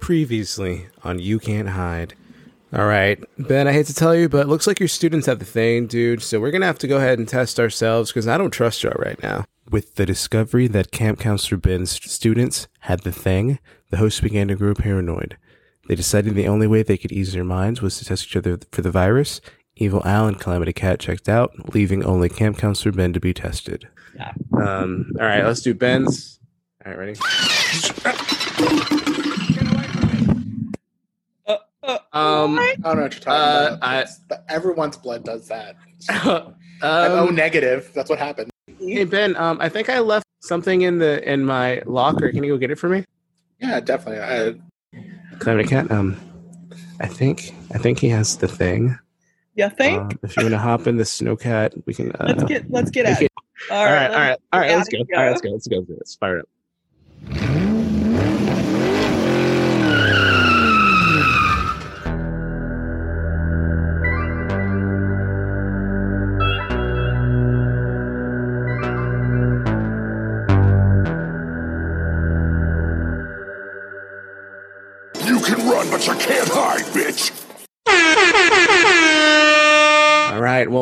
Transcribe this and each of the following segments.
Previously on You Can't Hide. All right, Ben, I hate to tell you, but it looks like your students have the thing, dude. So we're going to have to go ahead and test ourselves because I don't trust y'all right now. With the discovery that Camp Counselor Ben's students had the thing, the hosts began to grow paranoid. They decided the only way they could ease their minds was to test each other for the virus. Evil Al and Calamity Cat checked out, leaving only Camp Counselor Ben to be tested. Yeah. Um, all right, let's do Ben's. All right, ready? Um. I don't know what you're talking Uh, about. I- but everyone's blood does that. I'm O um, negative. That's what happened. hey Ben, um, I think I left something in the in my locker. Can you go get it for me? Yeah, definitely. I, Calamity Cat. Um, I think I think he has the thing. you think? Um, if you want to hop in the snowcat, we can. Uh, let's get let's get at okay. it. All all right, all right, all right. Let's go. yeah. All right, let's go. Let's go. Let's fire it up.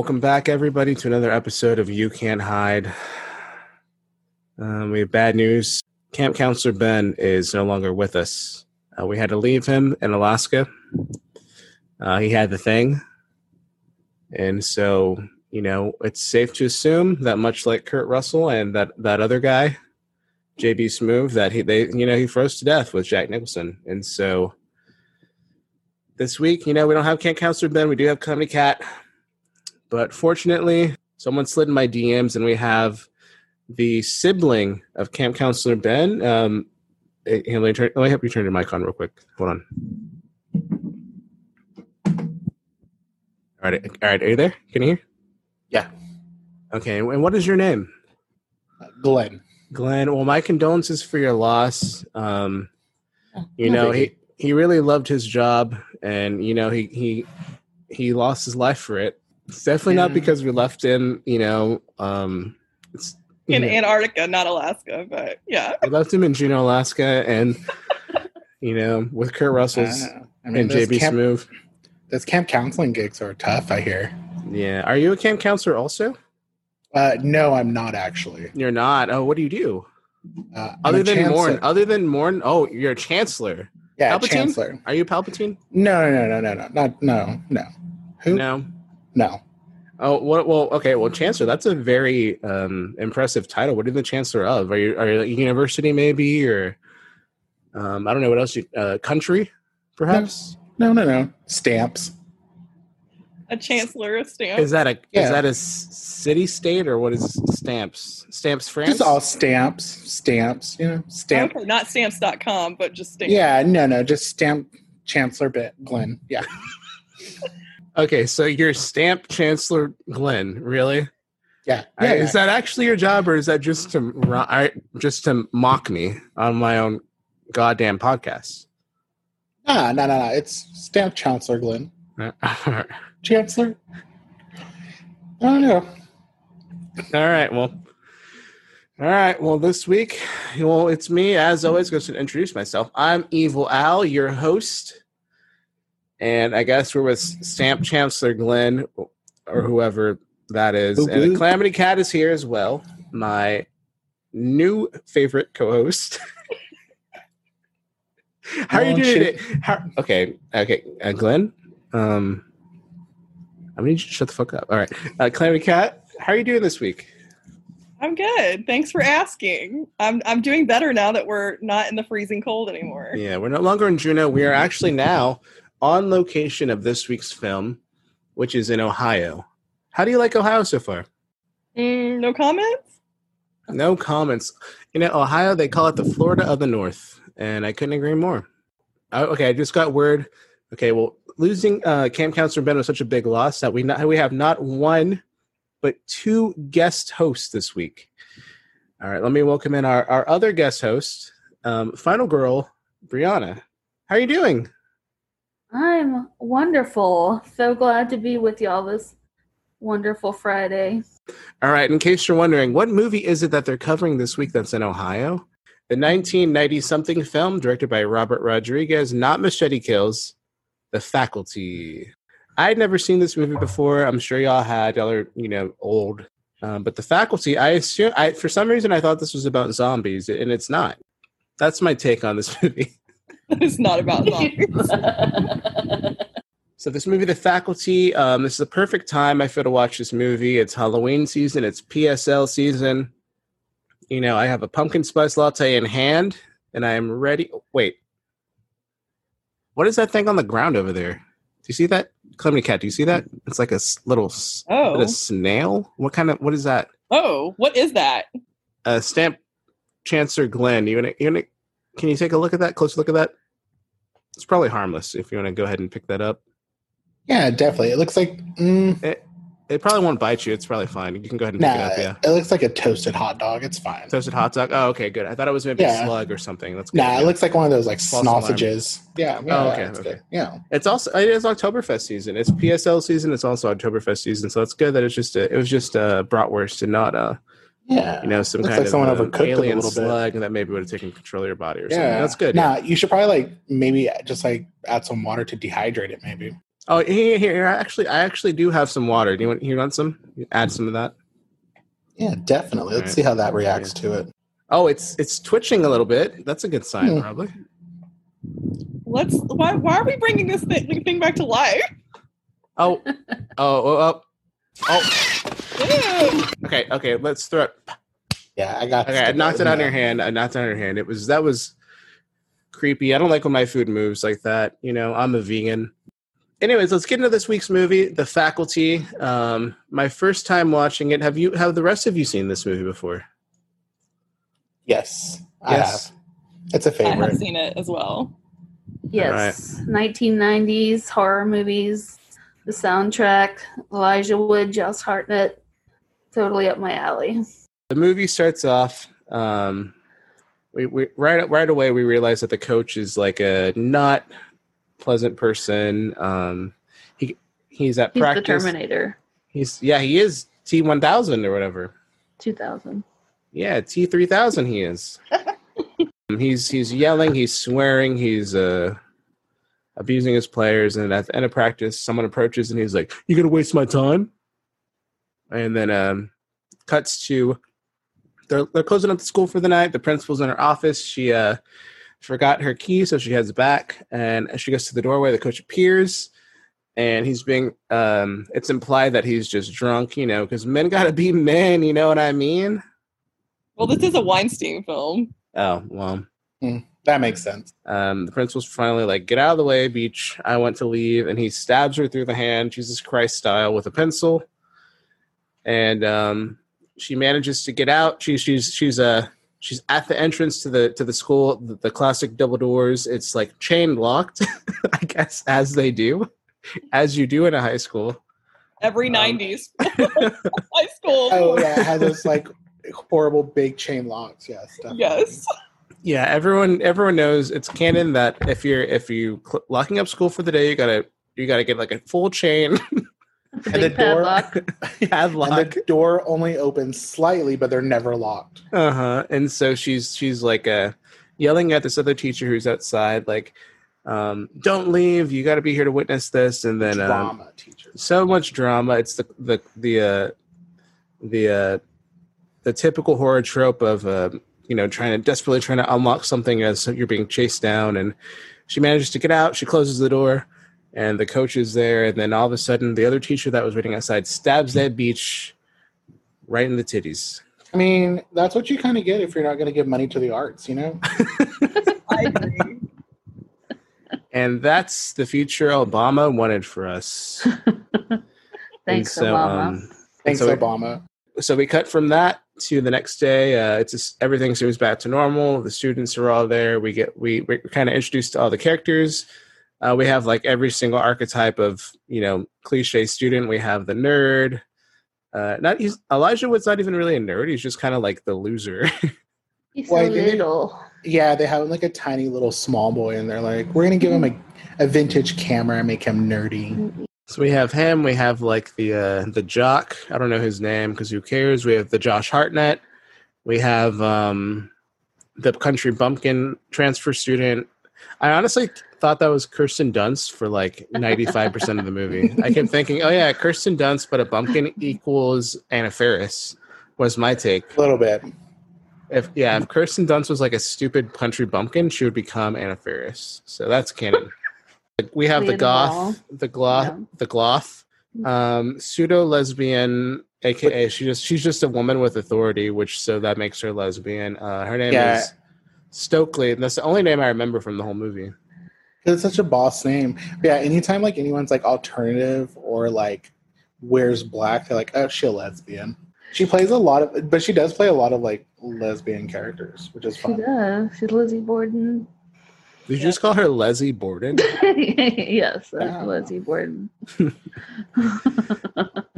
Welcome back, everybody, to another episode of You Can't Hide. Um, we have bad news. Camp Counselor Ben is no longer with us. Uh, we had to leave him in Alaska. Uh, he had the thing. And so, you know, it's safe to assume that much like Kurt Russell and that, that other guy, JB Smoove, that he they you know he froze to death with Jack Nicholson. And so this week, you know, we don't have Camp Counselor Ben, we do have Comedy Cat. But fortunately, someone slid in my DMs and we have the sibling of Camp Counselor Ben. Um, eh, let, me turn, let me help you turn your mic on real quick. Hold on. All right, all right. Are you there? Can you hear? Yeah. Okay, and what is your name? Glenn. Glenn. Well, my condolences for your loss. Um, you know, he he really loved his job, and you know, he he he lost his life for it. It's definitely not because we left him. You know, um, it's you in know, Antarctica, not Alaska, but yeah. we left him in Juneau, Alaska, and you know, with Kurt Russell's Uh, I mean, and JB camp, Smoove. those camp counseling gigs are tough, I hear. Yeah, are you a camp counselor also? Uh, no, I'm not actually. You're not. Oh, what do you do Uh, other than chancellor. Morn? Other than Morn? Oh, you're a chancellor. Yeah, Palpatine? chancellor. Are you Palpatine? No, no, no, no, no, no, not no, no. Who? No. No. Oh, well, well, okay. Well, chancellor. That's a very um, impressive title. What are the chancellor of? Are you are you a university maybe or um, I don't know what else you uh, country perhaps? No, no, no. Stamps. A chancellor of stamps. Is that a is that a city state or what is stamps? Stamps France? Just all stamps. Stamps. You know, stamp. Okay, not stamps.com, but just stamps. Yeah, no, no, just stamp Chancellor Bit Glenn. Yeah. Okay, so you're stamp chancellor Glenn, really? Yeah. I- Yeah. Is that actually your job, or is that just to I, just to mock me on my own goddamn podcast? Nah, no, no, no. It's stamp Chancellor Glenn. Chancellor? I don't know. right, well, all right, well, this week, well, it's me as always. Going to introduce myself. I'm Evil Al, your host, and I guess we're with Stamp Chancellor Glenn or whoever that is, Boop, and the. Calamity Cat is here as well. My new favorite co-host. How are you Oh, doing shit. today? How, okay, okay, uh, Glenn. Um, I need you to shut the fuck up. All right, uh, Calamity Cat. How are you doing this week? I'm good. Thanks for asking. I'm I'm doing better now that we're not in the freezing cold anymore. Yeah, we're no longer in Juneau. We are actually now on location of this week's film, which is in Ohio. How do you like Ohio so far? Mm, no comments? No comments. You know, Ohio, they call it the Florida of the North, and I couldn't agree more. Oh, okay, I just got word. Okay, well, losing uh, Camp Counselor Ben was such a big loss that we not, we have not one, but two guest hosts this week. All right, let me welcome in our, our other guest host, um, Final Girl, Brianna. How are you doing? I'm wonderful. So glad to be with y'all this wonderful Friday. All right, in case you're wondering, what movie is it that they're covering this week that's in Ohio? The 1990 something film directed by Robert Rodriguez, not Machete Kills, The Faculty. I had never seen this movie before. I'm sure y'all had. Y'all are, you know, old. Um, but The Faculty, I assume, I for some reason, I thought this was about zombies, and it's not. That's my take on this movie. it's not about zombies. So this movie, The Faculty, um, this is the perfect time I feel to watch this movie. It's Halloween season. It's PSL season. You know, I have a pumpkin spice latte in hand, and I am ready. Wait, what is that thing on the ground over there? Do you see that, Clemmy Cat? Do you see that? It's like a little Oh. a snail. What kind of? What is that? Oh, what is that? Uh, Stamp Chancellor Glenn. You wanna, you wanna, Can you take a look at that? Close look at that. It's probably harmless if you want to go ahead and pick that up. Yeah, definitely. It looks like mm, It probably won't bite you. It's probably fine. You can go ahead and nah. pick it up. Yeah. It looks like a toasted hot dog. It's fine. Toasted hot dog. Oh, okay, good. I thought it was maybe Yeah. a slug or something. That's good. Nah, yeah. it looks like one of those like sausages. Yeah. yeah Oh, okay, it's okay. good. Yeah. It's also it is Oktoberfest season. It's PSL season. It's also Oktoberfest season. So it's good that it's just a, it was just a bratwurst and not a Yeah. you know some Looks kind like of someone um, overcooked it a alien little bit. slug that maybe would have taken control of your body or something. Yeah. That's good. Nah, you should probably like maybe just like add some water to dehydrate it. Maybe. Oh, here, here, here. I actually, I actually do have some water. Do you want? You want some? Add some of that. Yeah, definitely. Let's Alright. see how that reacts to it. Oh, it's it's twitching a little bit. That's a good sign, Hmm. probably. Let's. Why? Why are we bringing this thing, thing back to life? Oh, oh, oh, oh, oh. Ew. Okay, okay. Let's throw it. Yeah, I got. Okay, I knocked it out of your hand. I knocked it out of your hand. It was that was creepy. I don't like when my food moves like that. You know, I'm a vegan. Anyways, let's get into this week's movie, The Faculty. Um, my first time watching it. Have you? Have the rest of you seen this movie before? Yes, I Yes. have. It's I have seen it as well. yes. 1990s horror movies. The soundtrack, Elijah Wood, Josh Hartnett. Totally up my alley. The movie starts off. Um, we, we right right away we realize that the coach is like a not pleasant person. Um, he he's at He's practice. the Terminator. He's yeah, he is T one thousand or whatever. 2000. Yeah, T three thousand. He is. he's he's yelling. He's swearing. He's uh abusing his players. And at the end of practice, someone approaches and he's like, "You gonna waste my time?" And then um, cuts to they're they're closing up the school for the night. The principal's in her office. She uh forgot her key, so she heads back. And as she goes to the doorway, the coach appears. And he's being, um, it's implied that he's just drunk, you know, because men gotta be men, you know what I mean? Well, this is a Weinstein film. Oh, well. That makes sense. Um, the principal's finally like, get out of the way, Beach. I want to leave. And he stabs her through the hand, Jesus Christ style, with a pencil. And um, she manages to get out. She, she's she's uh she's at the entrance to the to the school, the, the classic double doors. It's like chain locked, I guess, as they do, as you do in a high school. Every Um, 90s high school. Oh yeah, it has those like horrible big chain locks. Yes. Definitely. Yes. Yeah, everyone everyone knows it's canon that if you're if you cl- locking up school for the day, you gotta you gotta get like a full chain That's a And the door- padlock. padlock. And the door only opens slightly, but they're never locked. Uh huh. And so she's she's like uh yelling at this other teacher who's outside, like, um, "Don't leave! You got to be here to witness this." And then um, Drama teachers. so much drama. It's the the the uh, the uh, the typical horror trope of uh, you know trying to desperately trying to unlock something as you're being chased down. And she manages to get out. She closes the door, and the coach is there. And then all of a sudden, the other teacher that was waiting outside stabs that beach right in the titties. I mean, that's what you kind of get if you're not going to give money to the arts, you know? I agree. And that's the future Obama wanted for us. Thanks, so, Obama. um, Thanks, so- Obama. so we cut from that to the next day. Uh, it's just everything seems back to normal. The students are all there. We get we we're kind of introduced to all the characters. Uh, we have like every single archetype of you know cliche student. We have the nerd. Uh, not he's Elijah Wood's not even really a nerd. He's just kind of like the loser. He's Why so did they- little. Yeah, they have like a tiny little small boy, and they're like, we're going to give him a, a vintage camera and make him nerdy. so we have him. We have like the uh, the jock. I don't know his name because who cares? We have the Josh Hartnett. We have um, the country bumpkin transfer student. I honestly thought that was Kirsten Dunst for like 95% of the movie. I kept thinking, oh yeah, Kirsten Dunst, but a bumpkin equals Anna Faris was my take. A little bit. If yeah, if Kirsten Dunst was like a stupid country bumpkin, she would become Anna Faris. So that's canon. Like, we have the Clea DuVall. goth, the gloth, Yeah. the gloth, um, pseudo lesbian, aka she just she's just a woman with authority, which so that makes her lesbian. Uh, her name Yeah. is Stokely, and that's the only name I remember from the whole movie. It's such a boss name. But yeah, anytime like anyone's like alternative or like wears black, they're like, oh, she's a lesbian. She plays a lot of, but she does play a lot of like lesbian characters, which is fun. She does. She's Lizzie Borden. Did you just call her Leslie Borden? yes, that's Wow. Lizzie Borden.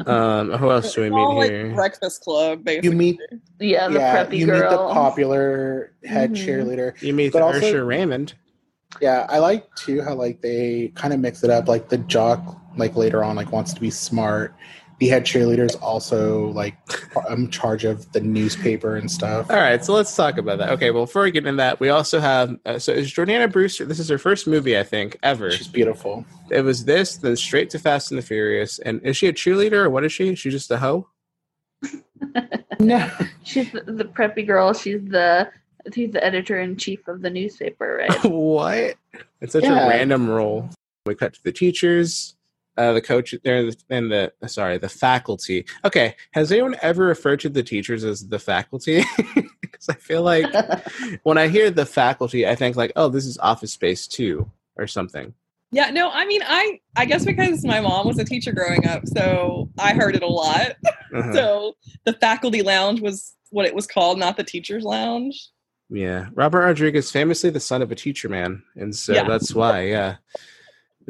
Um, who else do we It's all, meet like here? Breakfast Club, basically. You meet, yeah, the yeah, preppy you meet the popular head Mhm. cheerleader. You meet but also- Raymond. Yeah, I like too how like they kind of mix it up. Like the jock, like later on, like wants to be smart. The head cheerleader's also like in charge of the newspaper and stuff. All right, so let's talk about that. Okay, well, before we get into that, we also have uh, so is Jordana Brewster. This is her first movie, I think, ever. She's beautiful. It was this, then straight to Fast and the Furious. And is she a cheerleader or what is she? She's just a hoe. No, She's the, the preppy girl. She's the she's the editor in chief of the newspaper, right? what? It's such Yeah. a random role. We cut to the teachers, uh, the coach, there, and the sorry, the faculty. Okay, has anyone ever referred to the teachers as the faculty? Because I feel like when I hear the faculty, I think like, oh, this is Office Space two or something. Yeah, no, I mean, I I guess because my mom was a teacher growing up, so I heard it a lot. Uh-huh. So the faculty lounge was what it was called, not the teachers lounge. Yeah, Robert Rodriguez, famously the son of a teacher man, and so Yeah. that's why. Yeah,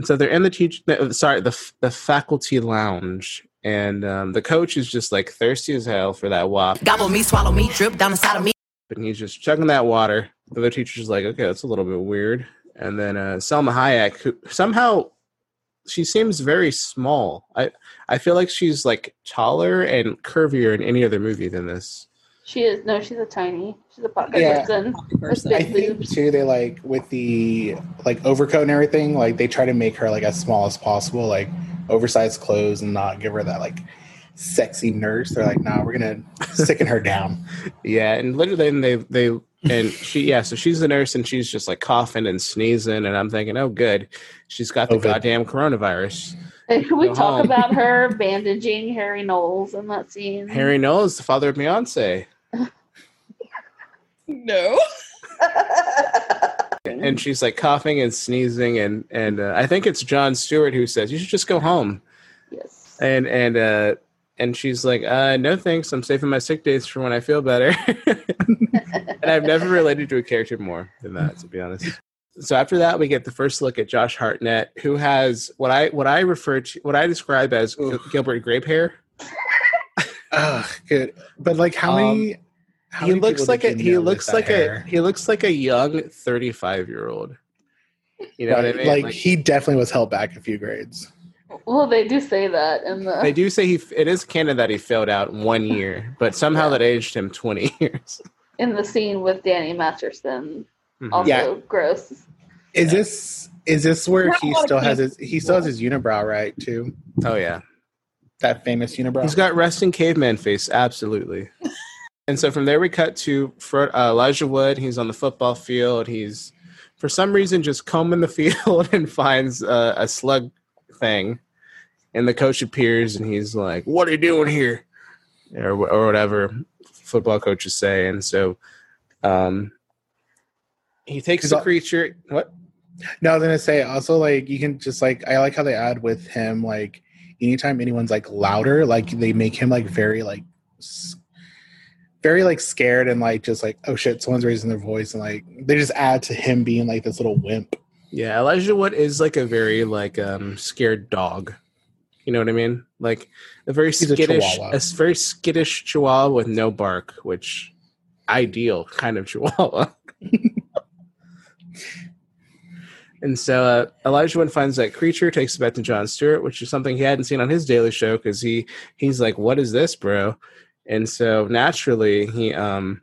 and so they're in the teach. Sorry, the the faculty lounge, and um, the coach is just like thirsty as hell for that wop, Gobble me, swallow me, drip down inside of me. and he's just chugging that water. The other teacher's like, okay, that's a little bit weird. And then uh, Salma Hayek, who somehow she seems very small. I I feel like she's like taller and curvier in any other movie than this. She is no, she's a tiny. She's a pocket Yeah. person. Person. I think boobs. too they like with the like overcoat and everything, like they try to make her like as small as possible, like oversized clothes and not give her that like sexy nurse. They're like, nah, we're gonna sicken her down. Yeah, and literally, then they they and she yeah, so she's the nurse and she's just like coughing and sneezing, and I'm thinking, oh, good, she's got the oh, COVID. goddamn coronavirus. And Can we Go talk home. about her bandaging Harry Knowles in that scene? Harry Knowles, the father of Beyonce, No. and she's like coughing and sneezing, and and uh, I think it's Jon Stewart who says you should just go home, yes. and and uh and she's like, uh, no thanks, I'm saving my sick days for when I feel better. and I've never related to a character more than that, to be honest. So after that, we get the first look at Josh Hartnett, who has what I what I refer to what I describe as Oof. Gilbert Grape hair. Ugh, good. But like, how many? How Um, he many looks like a he looks like hair? a he looks like a young thirty five year old. You know Right, what I mean? Like, Like, he definitely was held back a few grades. Well, they do say that in the. they do say he it is canon that he failed out one year, but somehow that aged him twenty years. in the scene with Danny Masterson. Mhm. Also Yeah. gross. Is this is this where he still has his he still has his unibrow right too? Oh yeah. That famous unibrow. He's got resting caveman face, absolutely. and so from there we cut to Fro- uh, Elijah Wood. He's on the football field. He's for some reason just combing the field and finds uh, a slug thing. And the coach appears and he's like, "What are you doing here?" Or or whatever football coaches say. And so, um, he takes He's the creature. What? No, I was gonna say also like you can just like I like how they add with him like anytime anyone's like louder, like they make him like very like very like scared and like just like oh shit, someone's raising their voice and like they just add to him being like this little wimp. Yeah, Elijah Wood is like a very like um scared dog. You know what I mean? Like a very He's a skittish, a, s- very skittish chihuahua with no bark, which ideal kind of chihuahua. and so uh, Elijah Wood finds that creature, takes it back to Jon Stewart, which is something he hadn't seen on his daily show because he he's like, "What is this, bro?" And so naturally he um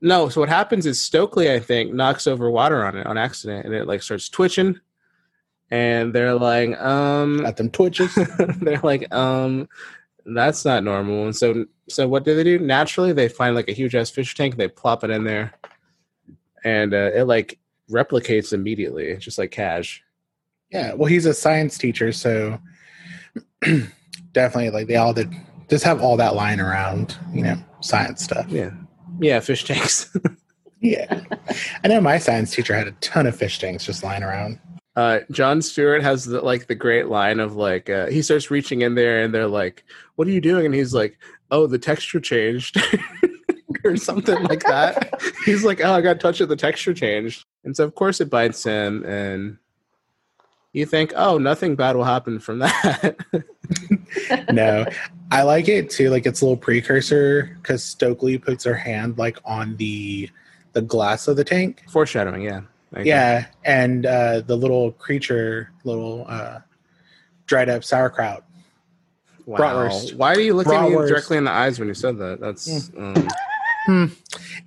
No, so what happens is Stokely, I think, knocks over water on it on accident, and it like starts twitching. And they're like, um, Got them twitches. they're like, um, that's not normal. And so, so what do they do? Naturally, they find like a huge ass fish tank. They plop it in there, and uh, it like replicates immediately, just like Cash. yeah. Well, he's a science teacher, so definitely like they all did just have all that lying around, you know, science stuff. Yeah, yeah, fish tanks. Yeah. I know my science teacher had a ton of fish tanks just lying around. uh, Jon Stewart has the, like the great line of like uh, he starts reaching in there, and they're like, "What are you doing?" And he's like, "Oh, the texture changed." or something like that. He's like, "Oh, I got touch of the texture changed," and so of course it bites him, and you think, "Oh, nothing bad will happen from that." no, I like it too. Like it's a little precursor because Stokely puts her hand like on the the glass of the tank. Foreshadowing, yeah. Yeah, and uh, the little creature, little uh, dried up sauerkraut. Wow. Bratwurst. Why do you look at me directly in the eyes when you said that? That's um,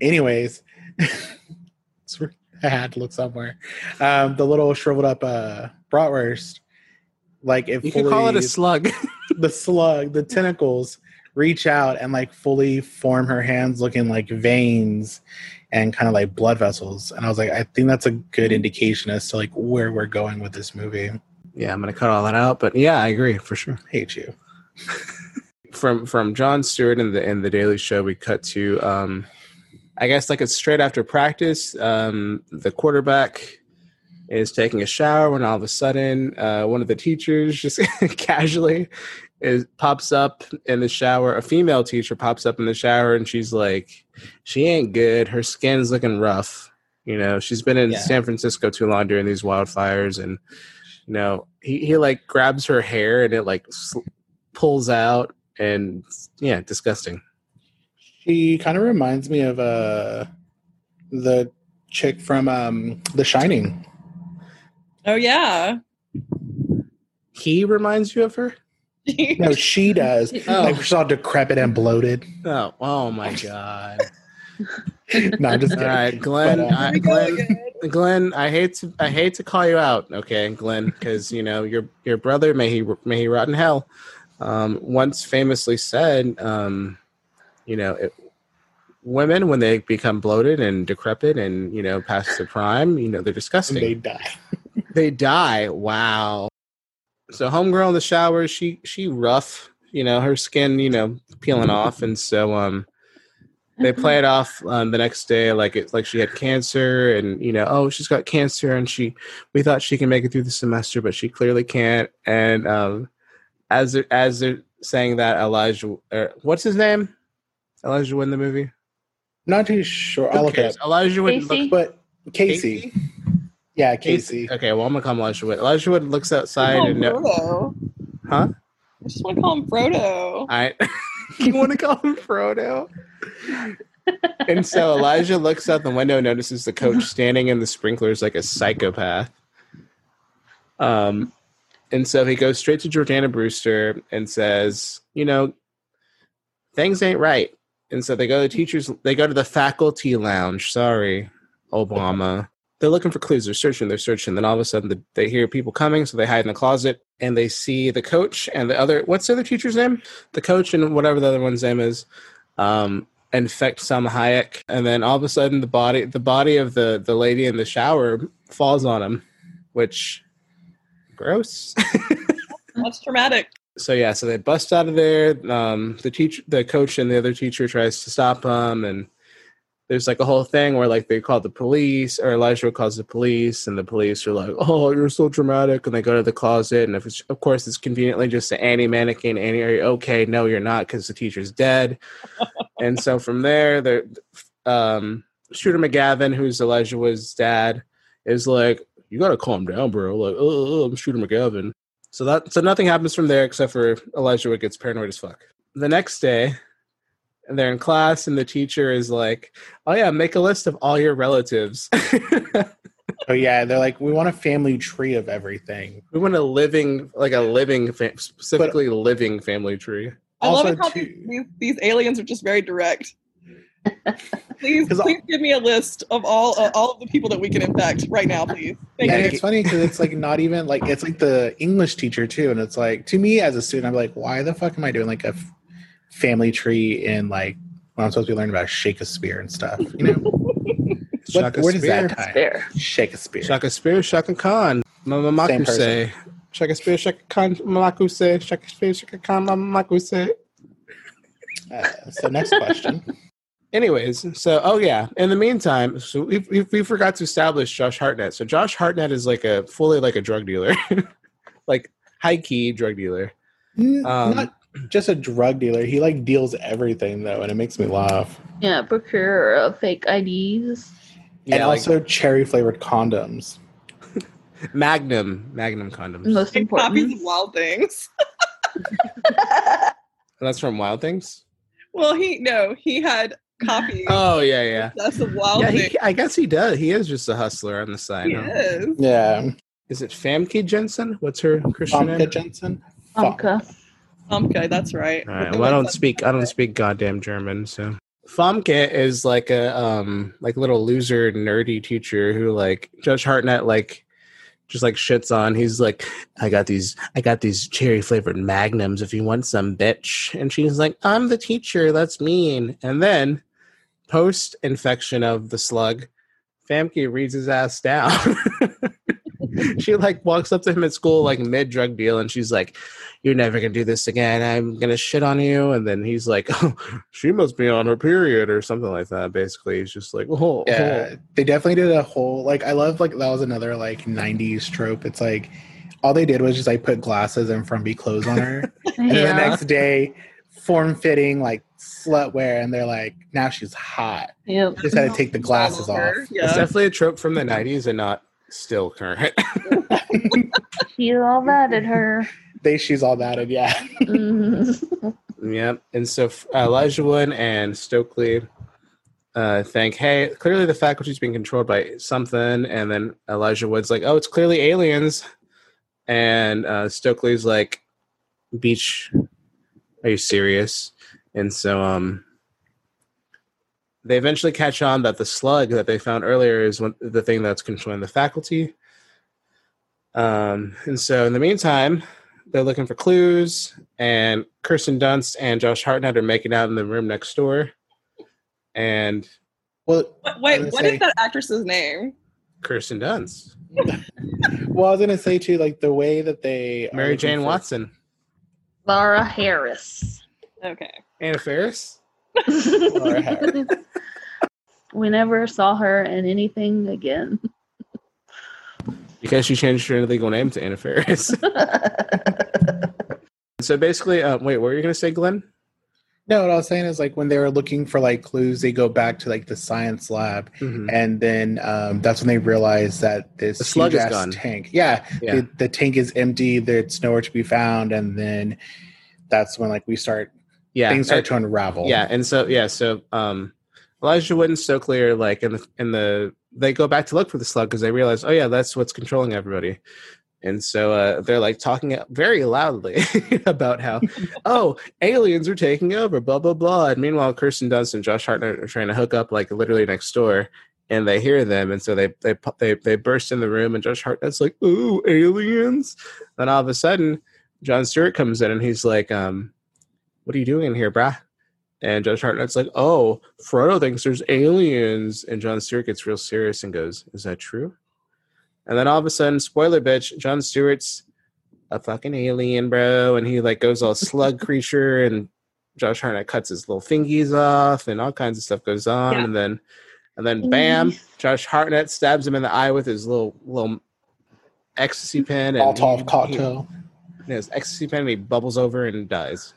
Anyways, it's re- I had to look somewhere. Um, the little shriveled up uh, bratwurst, like if you could call it a slug. the slug, the tentacles reach out and like fully form her hands, looking like veins and kind of like blood vessels. And I was like, I think that's a good indication as to like where we're going with this movie. yeah, I'm gonna cut all that out, but yeah, I agree for sure. hate you. from from Jon Stewart in the in the Daily Show, we cut to um, I guess like it's straight after practice. Um, the quarterback is taking a shower when all of a sudden uh, one of the teachers just casually is pops up in the shower. A female teacher pops up in the shower and she's like, "She ain't good. Her skin's looking rough." You know, she's been in Yeah. San Francisco too long during these wildfires, and you know, he he like grabs her hair and it like sl- pulls out, and yeah, disgusting. She kind of reminds me of uh, the chick from um, The Shining. Oh yeah. He reminds you of her. No, she does. Oh. Like she's all decrepit and bloated. Oh, oh my god! No, I'm just kidding. right, Glenn. But, uh, I, Glenn, Glenn. I hate to I hate to call you out, okay, Glenn, because you know your your brother may he may he rot in hell. Um, once famously said, um, you know, it, women when they become bloated and decrepit and you know past their prime, you know they're disgusting. And they die. they die. Wow. So homegirl in the shower, she she rough, you know, her skin, you know, peeling off, and so um, they play it off um, the next day like it's like she had cancer, and you know, oh, she's got cancer, and she we thought she can make it through the semester, but she clearly can't. And um, as they're, as they're saying that, Elijah, er, what's his name? Elijah Wood in the movie. Not too sure. I'll Who look it cares? up. Elijah Wood. Casey? Look, But Casey. Yeah, Casey. Okay, well I'm gonna call him Elijah Wood. Elijah Wood looks outside and him no, Frodo. huh? I just want to call him Frodo. I you want to call him Frodo? and so Elijah looks out the window and notices the coach standing in the sprinklers like a psychopath. Um, and so he goes straight to Jordana Brewster and says, "You know, things ain't right." And so they go to the teachers. They go to the faculty lounge. Sorry, Obama. They're looking for clues. They're searching. They're searching. Then all of a sudden, the, they hear people coming, so they hide in the closet and they see the coach and the other. What's the other teacher's name? The coach and whatever the other one's name is. Um, infect Salma Hayek, and then all of a sudden, the body, the body of the the lady in the shower falls on him, which gross. That's traumatic. So yeah, so they bust out of there. Um, the teacher, the coach, and the other teacher tries to stop them, and there's like a whole thing where like they call the police, or Elijah calls the police, and the police are like, "Oh, you're so dramatic," and they go to the closet, and if it's, of course it's conveniently just an Annie mannequin. Annie, are you okay? No, you're not, because the teacher's dead. and so from there, the um, Shooter McGavin, who's Elijah Wood's dad, is like, "You gotta calm down, bro." Like, "Oh, I'm Shooter McGavin." So that so nothing happens from there except for Elijah Wood gets paranoid as fuck. The next day, and they're in class and the teacher is like, "Oh yeah, make a list of all your relatives." Oh yeah, they're like, we want a family tree of everything. we want a living, like a living, fa- specifically living family tree. I love Also, it how too- these, these aliens are just very direct. Please, 'Cause- please give me a list of all uh, all of the people that we can infect right now, please. Thank and you. it's funny because it's like not even like it's like the English teacher too, and it's like to me as a student, I'm like, why the fuck am I doing like a f- family tree in like when I'm supposed to be learning about Shakespeare and stuff? You know, what, where does that tie? Fair. Shakespeare. Shaka Spear, Shaka Khan, Mama Same person. Makuse. Shaka Spear, Shaka Khan, Makuse, Shaka Spear, Shaka Khan, Mama Makuse. Uh, so next question. Anyways, so oh yeah. In the meantime, so we, we we forgot to establish Josh Hartnett. So Josh Hartnett is like a fully like a drug dealer, like high key drug dealer. N- Um, not just a drug dealer. He like deals everything though, and it makes me laugh. Yeah, procure uh, fake IDs. and like also cherry flavored condoms. Magnum, Magnum condoms. Most And copies important. of Wild Things. That's from Wild Things. Well, he no, he had copies Oh yeah, yeah. That's a Wild Yeah, Things. he, I guess he does. He is just a hustler on the side. He huh? is. Yeah, Is it Famke Janssen? What's her Christian name? Famke name? Janssen. Famke. Okay, that's right. All right. Well, I don't speak. I don't speak goddamn German, so. Famke is like a um like little loser nerdy teacher who like Josh Hartnett like just like shits on. He's like, I got these I got these cherry flavored magnums if you want some bitch. And she's like, I'm the teacher, that's mean. And then post infection of the slug, Famke reads his ass down. she like walks up to him at school like mid drug deal and she's like, You're never gonna do this again. I'm gonna shit on you. And then he's like, Oh, she must be on her period or something like that. Basically, he's just like, Oh, Yeah, they definitely did a whole like I love like that was another like '90s trope. It's like all they did was just like put glasses and frumpy clothes on her, and then the next day, form fitting like slut wear, and they're like, now she's hot. Yep. Just had to take the glasses off. It's definitely a trope from the 90s and not still current. She all that at her. They she's all that, and yeah, Mhm. Yep. And so uh, Elijah Wood and Stokely uh, think, hey, clearly the faculty's being controlled by something. And then Elijah Wood's like, oh, it's clearly aliens. And uh, Stokely's like, Beach, are you serious? And so um, they eventually catch on that the slug that they found earlier is one, the thing that's controlling the faculty. Um, and so in the meantime, they're looking for clues, and Kirsten Dunst and Josh Hartnett are making out in the room next door. And well, Wait, wait, what gonna is that actress's name? Kirsten Dunst, well, I was gonna say too, like the way that they Mary Jane Watson, Laura Harris. Okay. Anna Faris? We never saw her in anything again. Because she changed her legal name to Anna Faris. so basically, uh, wait, what were you going to say, Glenn? No, what I was saying is like when they were looking for like clues, they go back to like the science lab, Mhm. and then um, that's when they realize that this The slug is huge-ass gone. tank. Yeah, Yeah. The, the tank is empty. There's nowhere to be found, and then that's when like we start Yeah. things start and- to unravel. Yeah, and so yeah, so um, Elijah Wood and Stokely are like in the in the they go back to look for the slug because they realize, oh yeah, that's what's controlling everybody. And so uh, they're like talking very loudly about how, oh, aliens are taking over, blah blah blah. And meanwhile, Kirsten Dunst and Josh Hartnett are trying to hook up like literally next door, and they hear them, and so they they they they burst in the room, and Josh Hartnett's like, ooh, aliens. Then all of a sudden, Jon Stewart comes in, and he's like, um, what are you doing in here, brah? And Josh Hartnett's like, oh, Frodo thinks there's aliens. And Jon Stewart gets real serious and goes, is that true? And then all of a sudden, spoiler bitch, Jon Stewart's a fucking alien, bro. And he like goes all slug creature and Josh Hartnett cuts his little fingies off and all kinds of stuff goes on. Yeah. And then, and then mm-hmm. bam, Josh Hartnett stabs him in the eye with his little, little ecstasy pen. And he- cocktail. he- his ecstasy pen and he bubbles over and dies.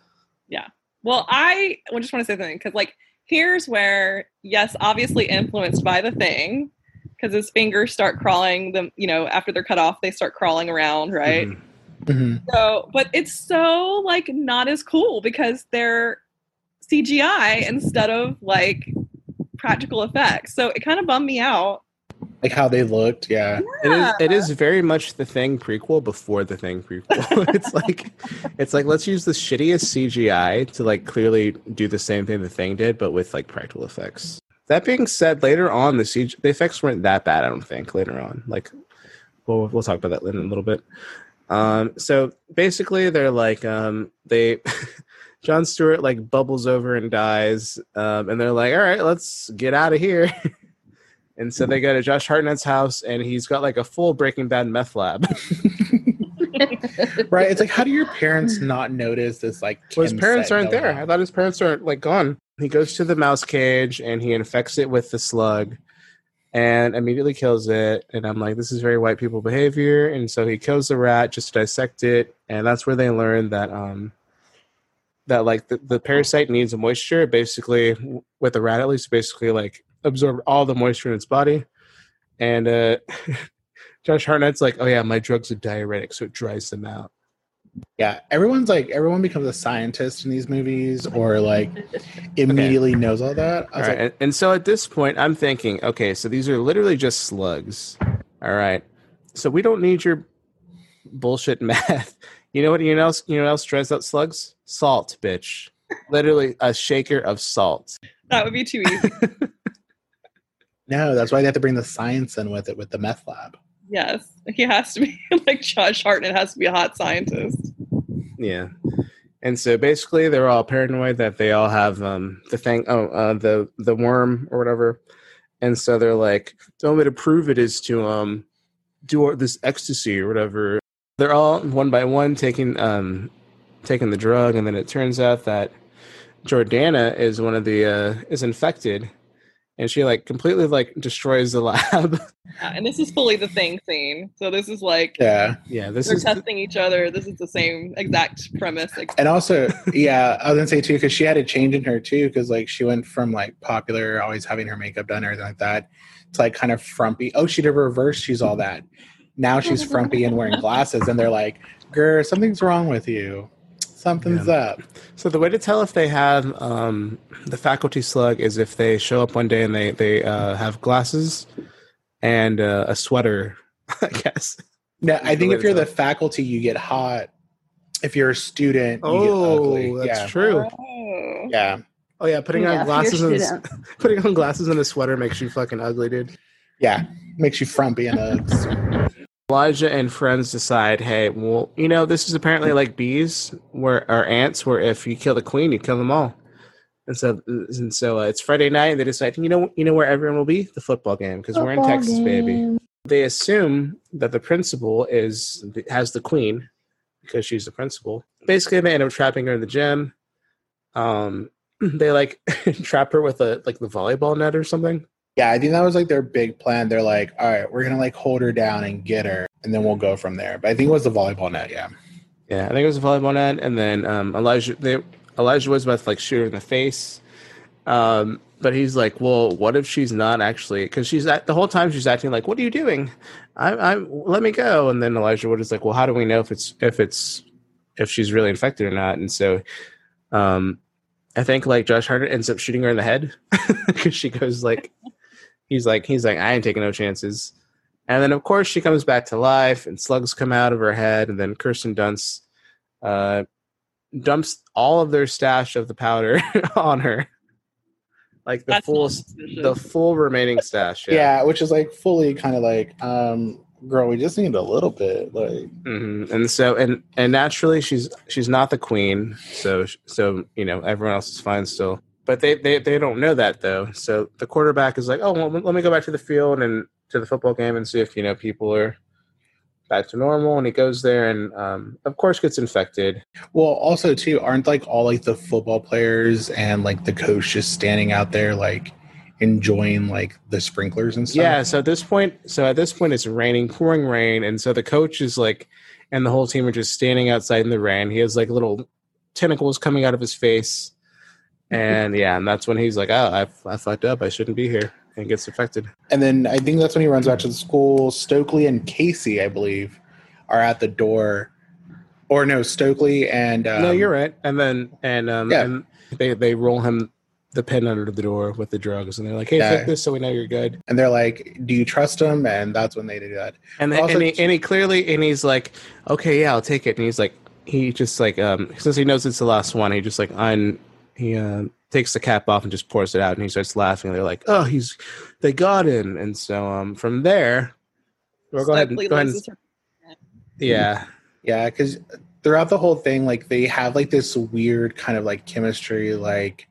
Well, I just want to say something because, like, here's where, yes, obviously influenced by the thing, because his fingers start crawling. Them, you know, after they're cut off, they start crawling around, right? Mhm. Mhm. So, but it's so like not as cool because they're CGI instead of like practical effects. So it kind of bummed me out like how they looked. Yeah, It is it is very much the thing prequel before the thing prequel. it's like it's like let's use the shittiest CGI to like clearly do the same thing the thing did, but with like practical effects. That being said, later on the CG the effects weren't that bad, I don't think, later on. Like we'll we'll talk about that in a little bit. Um so basically they're like um they Jon Stewart like bubbles over and dies, um, and they're like, "All right, let's get out of here." and so they go to Josh Hartnett's house, and he's got like a full Breaking Bad meth lab. right. It's like, how do your parents not notice this? Like, well, his parents aren't there. I thought his parents aren't like gone. He goes to the mouse cage and he infects it with the slug, and immediately kills it. And I'm like, this is very white people behavior. And so he kills the rat just to dissect it, and that's where they learn that um that like the, the parasite needs moisture. Basically, with the rat at least, basically like absorb all the moisture in its body. And uh Josh Hartnett's like, oh yeah, my drug's a diuretic, so it dries them out. Yeah, everyone's like everyone becomes a scientist in these movies, or like immediately knows all that. I All was right, like, and, and so at this point, I'm thinking, okay, so these are literally just slugs. All right, so we don't need your bullshit math. You know what? You know, else, you know what else dries out slugs? Salt, bitch. Literally a shaker of salt. That would be too easy. No, that's why they have to bring the science in with it with the meth lab. yes, he has to be like Josh Hartnett has to be a hot scientist. Yeah. And so basically, they're all paranoid that they all have um, the thing, oh, uh, the the worm or whatever. And so they're like, the only way to prove it is to um, do this ecstasy or whatever. They're all one by one taking um, taking the drug, and then it turns out that Jordana is one of the uh, is infected, and she like completely like destroys the lab. Yeah, and this is fully the thing scene. So this is like Yeah, yeah, this they're is testing each other. This is the same exact premise. ex- and also, yeah, I was gonna say too because she had a change in her too because like she went from like popular, always having her makeup done, everything like that, to like kind of frumpy. Oh, she did reverse. She's all that. Now she's frumpy and wearing glasses, and they're like, "Girl, something's wrong with you. Something's up." So the way to tell if they have um, the faculty slug is if they show up one day and they they uh, have glasses and uh, a sweater, I guess. No, I think if you're Related the faculty, you get hot. If you're a student, you get Oh, ugly. that's yeah. true. Oh. Yeah. Oh yeah, putting Yeah, on if you're a glasses and putting on glasses and a sweater makes you fucking ugly, dude. Yeah. Makes you frumpy and Uggs. Elijah and friends decide, hey, well, you know, this is apparently like bees, where or ants, where if you kill the queen, you kill them all. And so, and so uh, it's Friday night, and they decide, you know, you know where everyone will be the football game because we're in Texas, baby. They assume that the principal is has the queen because she's the principal. Basically, they end up trapping her in the gym. Um, they like trap her with a like the volleyball net or something. Yeah, I think that was like their big plan. They're like, all right, we're gonna like hold her down and get her, and then we'll go from there. But I think it was the volleyball net, yeah. Yeah, I think it was the volleyball net, and then um, Elijah they, Elijah was about to like shoot her in the face, um, but he's like, "Well, what if she's not actually?" Because she's at the whole time she's acting like, "What are you doing? I, I let me go." And then Elijah Wood is like, "Well, how do we know if it's if it's if she's really infected or not?" And so, um, I think like Josh Hartnett ends up shooting her in the head because she goes like, he's like he's like, "I ain't taking no chances." And then, of course, she comes back to life, and slugs come out of her head. And then Kirsten Dunst uh, dumps all of their stash of the powder on her, like the That's full, the full remaining stash. yeah. which is like fully kind of like, um, girl, we just need a little bit. Like, hmm And so, and and naturally, she's she's not the queen. So, so you know, everyone else is fine still. But they they they don't know that though. So the quarterback is like, oh, well, let me go back to the field and to the football game and see if you know people are back to normal. And he goes there and, um, of course, gets infected. well, also too, aren't like all like the football players and like the coach just standing out there like enjoying like the sprinklers and stuff? Yeah. So at this point, so at this point, it's raining, pouring rain, and so the coach is like, and the whole team are just standing outside in the rain. He has like little tentacles coming out of his face, and yeah, and that's when he's like, "Oh, I, I fucked up. I shouldn't be here," and gets affected. And then I think that's when he runs back to the school. Stokely and Casey, I believe, are at the door. Or no, Stokely and um, no, you're right. And then and um, Yeah. and they they roll him the pin under the door with the drugs, and they're like, "Hey, Yeah. take this, so we know you're good." And they're like, "Do you trust him?" And that's when they do that. And then, Also- and, he, and he clearly and he's like, "Okay, yeah, I'll take it." And he's like, he just like um since he knows it's the last one, he just like un he uh, takes the cap off and just pours it out, and he starts laughing. They're like, "Oh, he's they got him." And so um from there, we'll go ahead and go ahead and, yeah. Yeah, because throughout the whole thing, like they have like this weird kind of like chemistry. Like,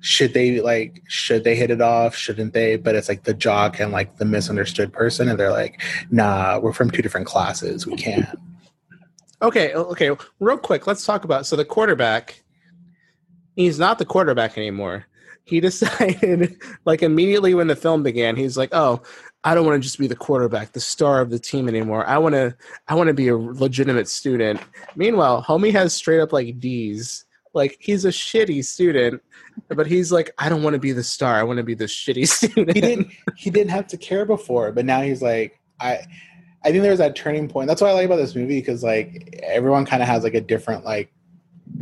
should they like should they hit it off? Shouldn't they? But it's like the jock and like the misunderstood person, and they're like, "Nah, we're from two different classes. We can't." Okay, okay. Real quick, let's talk about so the quarterback. He's not the quarterback anymore. He decided, like immediately when the film began, he's like, "Oh, I don't want to just be the quarterback, the star of the team anymore. I want to, I want to be a legitimate student." Meanwhile, homie has straight up like D's. Like he's a shitty student, but he's like, "I don't want to be the star. I want to be the shitty student." he didn't he didn't have to care before, but now he's like, I I think there's that turning point. That's what I like about this movie because like everyone kind of has like a different like.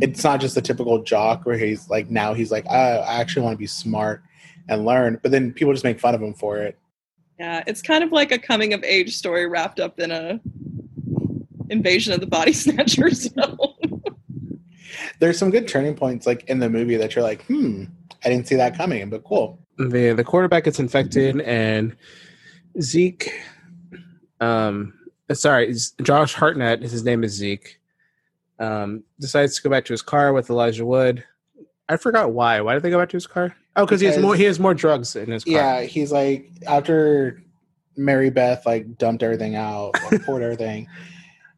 It's not just the typical jock where he's like now he's like I, I actually want to be smart and learn, but then people just make fun of him for it. Yeah, it's kind of like a coming of age story wrapped up in a invasion of the body snatchers. There's some good turning points like in the movie that you're like, hmm, I didn't see that coming, but cool. the the quarterback gets infected and Zeke um sorry Josh Hartnett his name is Zeke um decides to go back to his car with Elijah Wood. I forgot why. Why did they go back to his car? Oh because he has more he has more drugs in his car. Yeah, he's like after Mary Beth like dumped everything out, like, poured everything.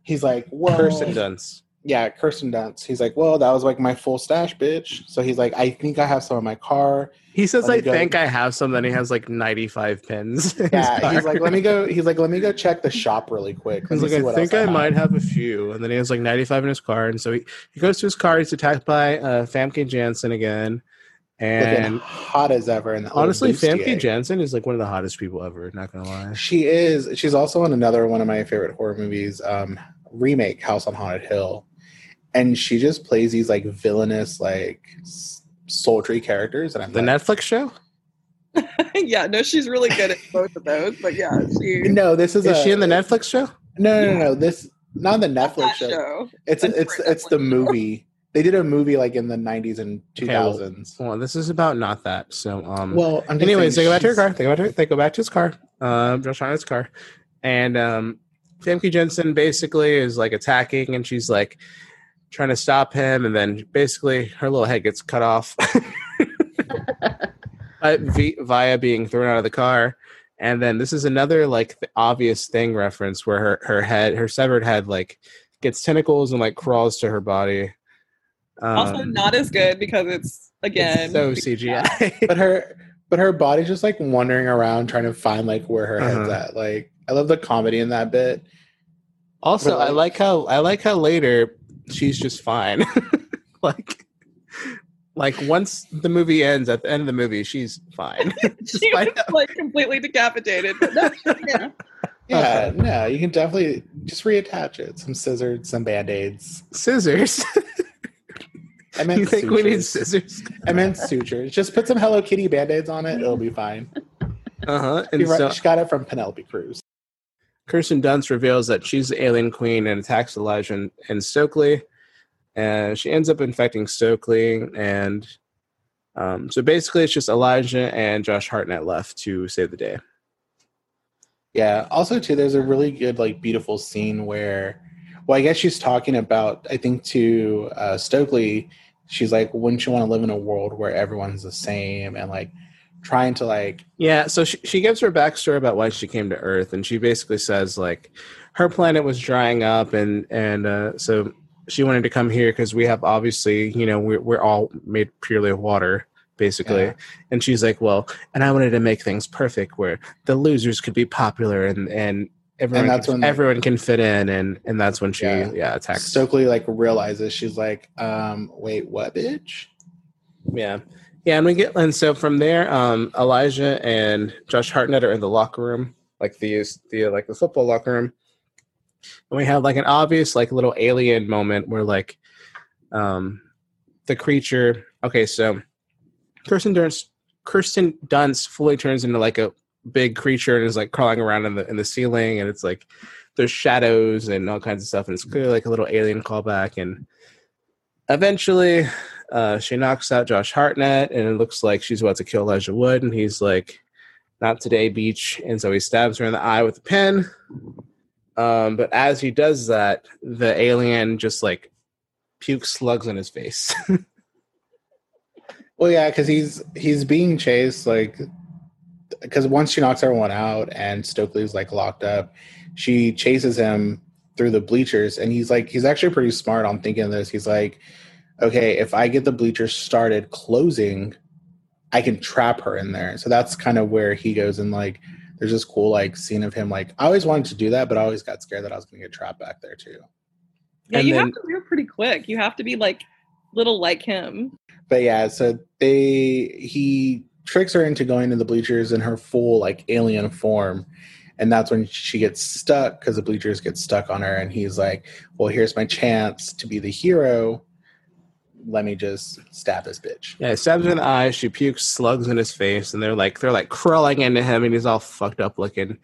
He's like, well, Kirsten Dunst yeah, Kirsten Dunst. He's like, well, that was like my full stash, bitch. So he's like, I think I have some in my car. he says I go- think I have some then he has like 95 pins Yeah, he's like, let me go. He's like, let me go check the shop really quick. Let He's like, I think else I might have a few. And then he has like 95 in his car. And so he, he goes to his car. He's attacked by uh, Famke Janssen again. Looking And hot as ever. And honestly, Famke Janssen is like one of the hottest people ever. Not going to lie. She is. She's also in another one of my favorite horror movies, um, remake House on Haunted Hill, and she just plays these like villainous, like s- sultry characters. And I'm The like, Netflix show? yeah, no, she's really good at both of those. But yeah, she no, this is, Is a, she in the Netflix show? No, no, no, no. This not the Netflix show. show. It's I'm it's sure it's the Netflix show. movie. They did a movie like in the 90s and Okay, well, 2000s. Well, this is about not that. So, um, Well, I'm just anyways, they go back to her car. They go back to they go back to his car. Um, Josh Hartnett's car, and um, Famke Janssen basically is like attacking, and she's like trying to stop him, and then basically her little head gets cut off uh, via being thrown out of the car. And then this is another like the obvious thing reference where her her head, her severed head, like gets tentacles and like crawls to her body. Um, Also, not as good because it's again it's so CGI. but her but her body's just like wandering around trying to find like where her head's Uh-huh. at. Like I love the comedy in that bit. Also, But, I like how I like how later she's just fine. like, like once the movie ends, at the end of the movie, she's fine. she Despite- was like completely decapitated. No, yeah. Yeah, no, you can definitely just reattach it. Some scissors, some band-aids. scissors. I meant you think we need scissors? I meant sutures. Just put some Hello Kitty band-aids on it, it'll be fine. Uh huh. She, And so she got it from Penelope Cruz. Kirsten Dunst reveals that she's the alien queen and attacks Elijah and, and Stokely. And she ends up infecting Stokely. And um, so basically, it's just Elijah and Josh Hartnett left to save the day. Yeah. Also, too, there's a really good, like, beautiful scene where, well, I guess she's talking about, I think, to uh, Stokely, she's like, wouldn't you want to live in a world where everyone's the same and like trying to like, Yeah, so she, she gives her backstory about why she came to Earth, and she basically says like her planet was drying up, and and uh, so she wanted to come here because we have obviously you know we're we're all made purely of water basically, Yeah. and she's like, well, and I wanted to make things perfect where the losers could be popular and and everyone that's can, everyone can fit in, and and that's when she Yeah. yeah, attacks. Stokely like realizes she's like, um, wait, what, bitch? Yeah. Yeah, and we get and so from there, um, Elijah and Josh Hartnett are in the locker room, like the the like the football locker room. And we have like an obvious like little alien moment where like um the creature okay, so Kirsten Dunst Kirsten Dunst fully turns into like a big creature and is like crawling around in the in the ceiling and it's like there's shadows and all kinds of stuff and it's clearly like a little alien callback and eventually uh, she knocks out Josh Hartnett and it looks like she's about to kill Elijah Wood and he's like not today beach. And so he stabs her in the eye with a pen. Um, but as he does that the alien just like pukes slugs in his face. Well, yeah, because he's he's being chased like because once she knocks everyone out and Stokely's like locked up, she chases him through the bleachers, and he's like he's actually pretty smart on thinking this. He's like, okay, if I get the bleachers started closing, I can trap her in there. So that's kind of where he goes and like there's this cool like scene of him like I always wanted to do that, but I always got scared that I was gonna get trapped back there too. Yeah, And you then- have to move pretty quick. You have to be like little like him. but yeah, so they he tricks her into going to the bleachers in her full like alien form, and that's when she gets stuck because the bleachers get stuck on her, and he's like, "Well, here's my chance to be the hero. Let me just stab this bitch." Yeah, he stabs her in the eye. She pukes slugs in his face, and they're like they're like crawling into him, and he's all fucked up looking.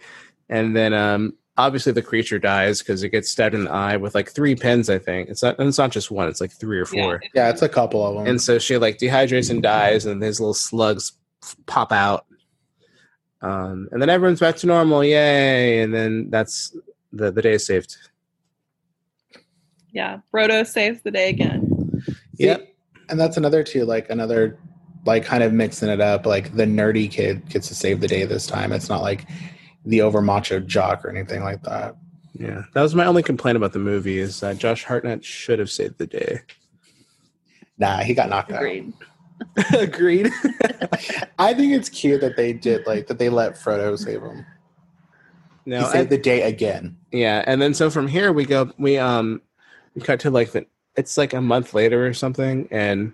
And then, um, obviously, the creature dies because it gets stabbed in the eye with like three pins. I think it's not. And it's not just one; it's like three or four. Yeah, it's a couple of them. And so she like dehydrates and dies, and his little slugs pop out. Um, and then everyone's back to normal, yay! And then that's the the day is saved. Yeah, Brodo saves the day again. See, Yep. and that's another too, like another like kind of mixing it up. Like the nerdy kid gets to save the day this time. It's not like the over macho jock or anything like that. Yeah, that was my only complaint about the movie is that Josh Hartnett should have saved the day. Nah, he got knocked out. Agreed. Agreed. I think it's cute that they did like that they let Frodo save him. no, he I- saved the day again. Yeah, and then so from here we go we um we cut to like the it's like a month later or something, and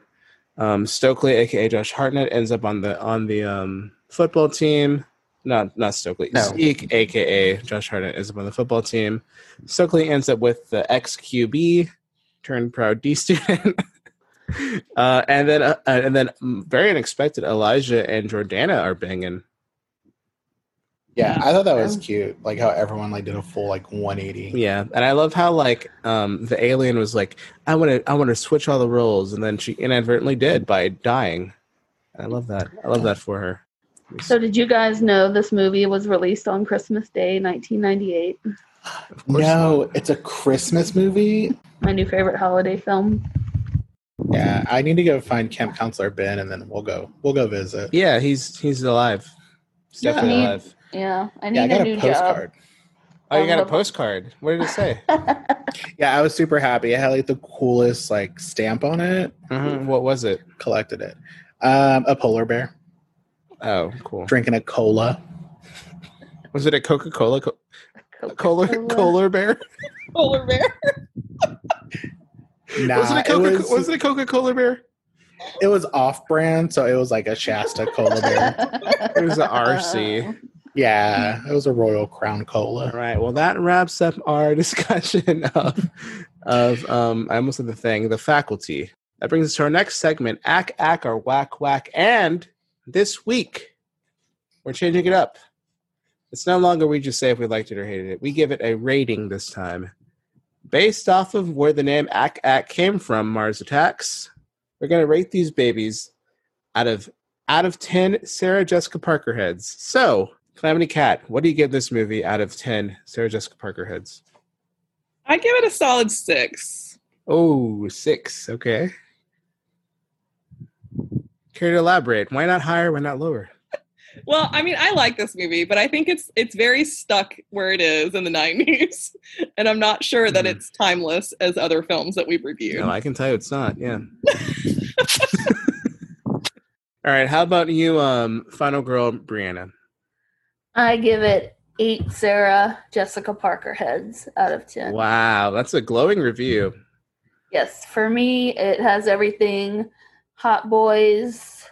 um Stokely, aka Josh Hartnett, ends up on the on the um football team. Not not Stokely. No. Zeke, aka Josh Hartnett, ends up on the football team. Stokely ends up with the ex QB turned proud D student. uh, and then uh, and then mm, very unexpected, Elijah and Jordana are banging. Yeah, I thought that was cute. Like how everyone like did a full like 180. Yeah, and I love how like um the alien was like, I want to I want to switch all the roles, and then she inadvertently did by dying. I love that. I love that for her. So, did you guys know this movie was released on Christmas Day, 1998? Of course No, it's a Christmas movie. My new favorite holiday film. Yeah, I need to go find Camp Counselor Ben, and then we'll go. We'll go visit. Yeah, he's he's alive. He's Yeah. definitely alive. Yeah, I need Yeah, I got a a new postcard. Oh, you got a Um, postcard. What did it say? Yeah, I was super happy. It had like the coolest like stamp on it. Mhm, What was it? Collected it. Um, a polar bear Oh, cool. drinking a cola. Was it a Coca Cola? Co- Cola Coca-Cola. Cola bear? Polar bear. Nah, was it a it Coca? was, was it a Coca Cola bear? it was off-brand, so it was like a Shasta cola bear. It was a RC. Yeah, it was a Royal Crown All Cola. right. Well, that wraps up our discussion of of um. I almost said the thing, the faculty. That brings us to our next segment, ack ack or whack whack. And this week, we're changing it up. It's no longer we just say if we liked it or hated it. We give it a rating this time, based off of where the name ack ack came from. Mars Attacks. We're gonna rate these babies out of out of ten Sarah Jessica Parker heads. So, Calamity Cat, what do you give this movie out of ten Sarah Jessica Parker heads? I give it a solid six. Oh, six. Okay. Care to elaborate? Why not higher? Why not lower? Well, I mean, I like this movie, but I think it's it's very stuck where it is in the '90s, and I'm not sure that Mhm. it's timeless as other films that we've reviewed. No, I can tell you it's not. Yeah. All right. How about you, um, final girl, Brianna? I give it eight Sarah Jessica Parker heads out of ten. Wow, that's a glowing review. Yes, for me, it has everything: Hot Boys,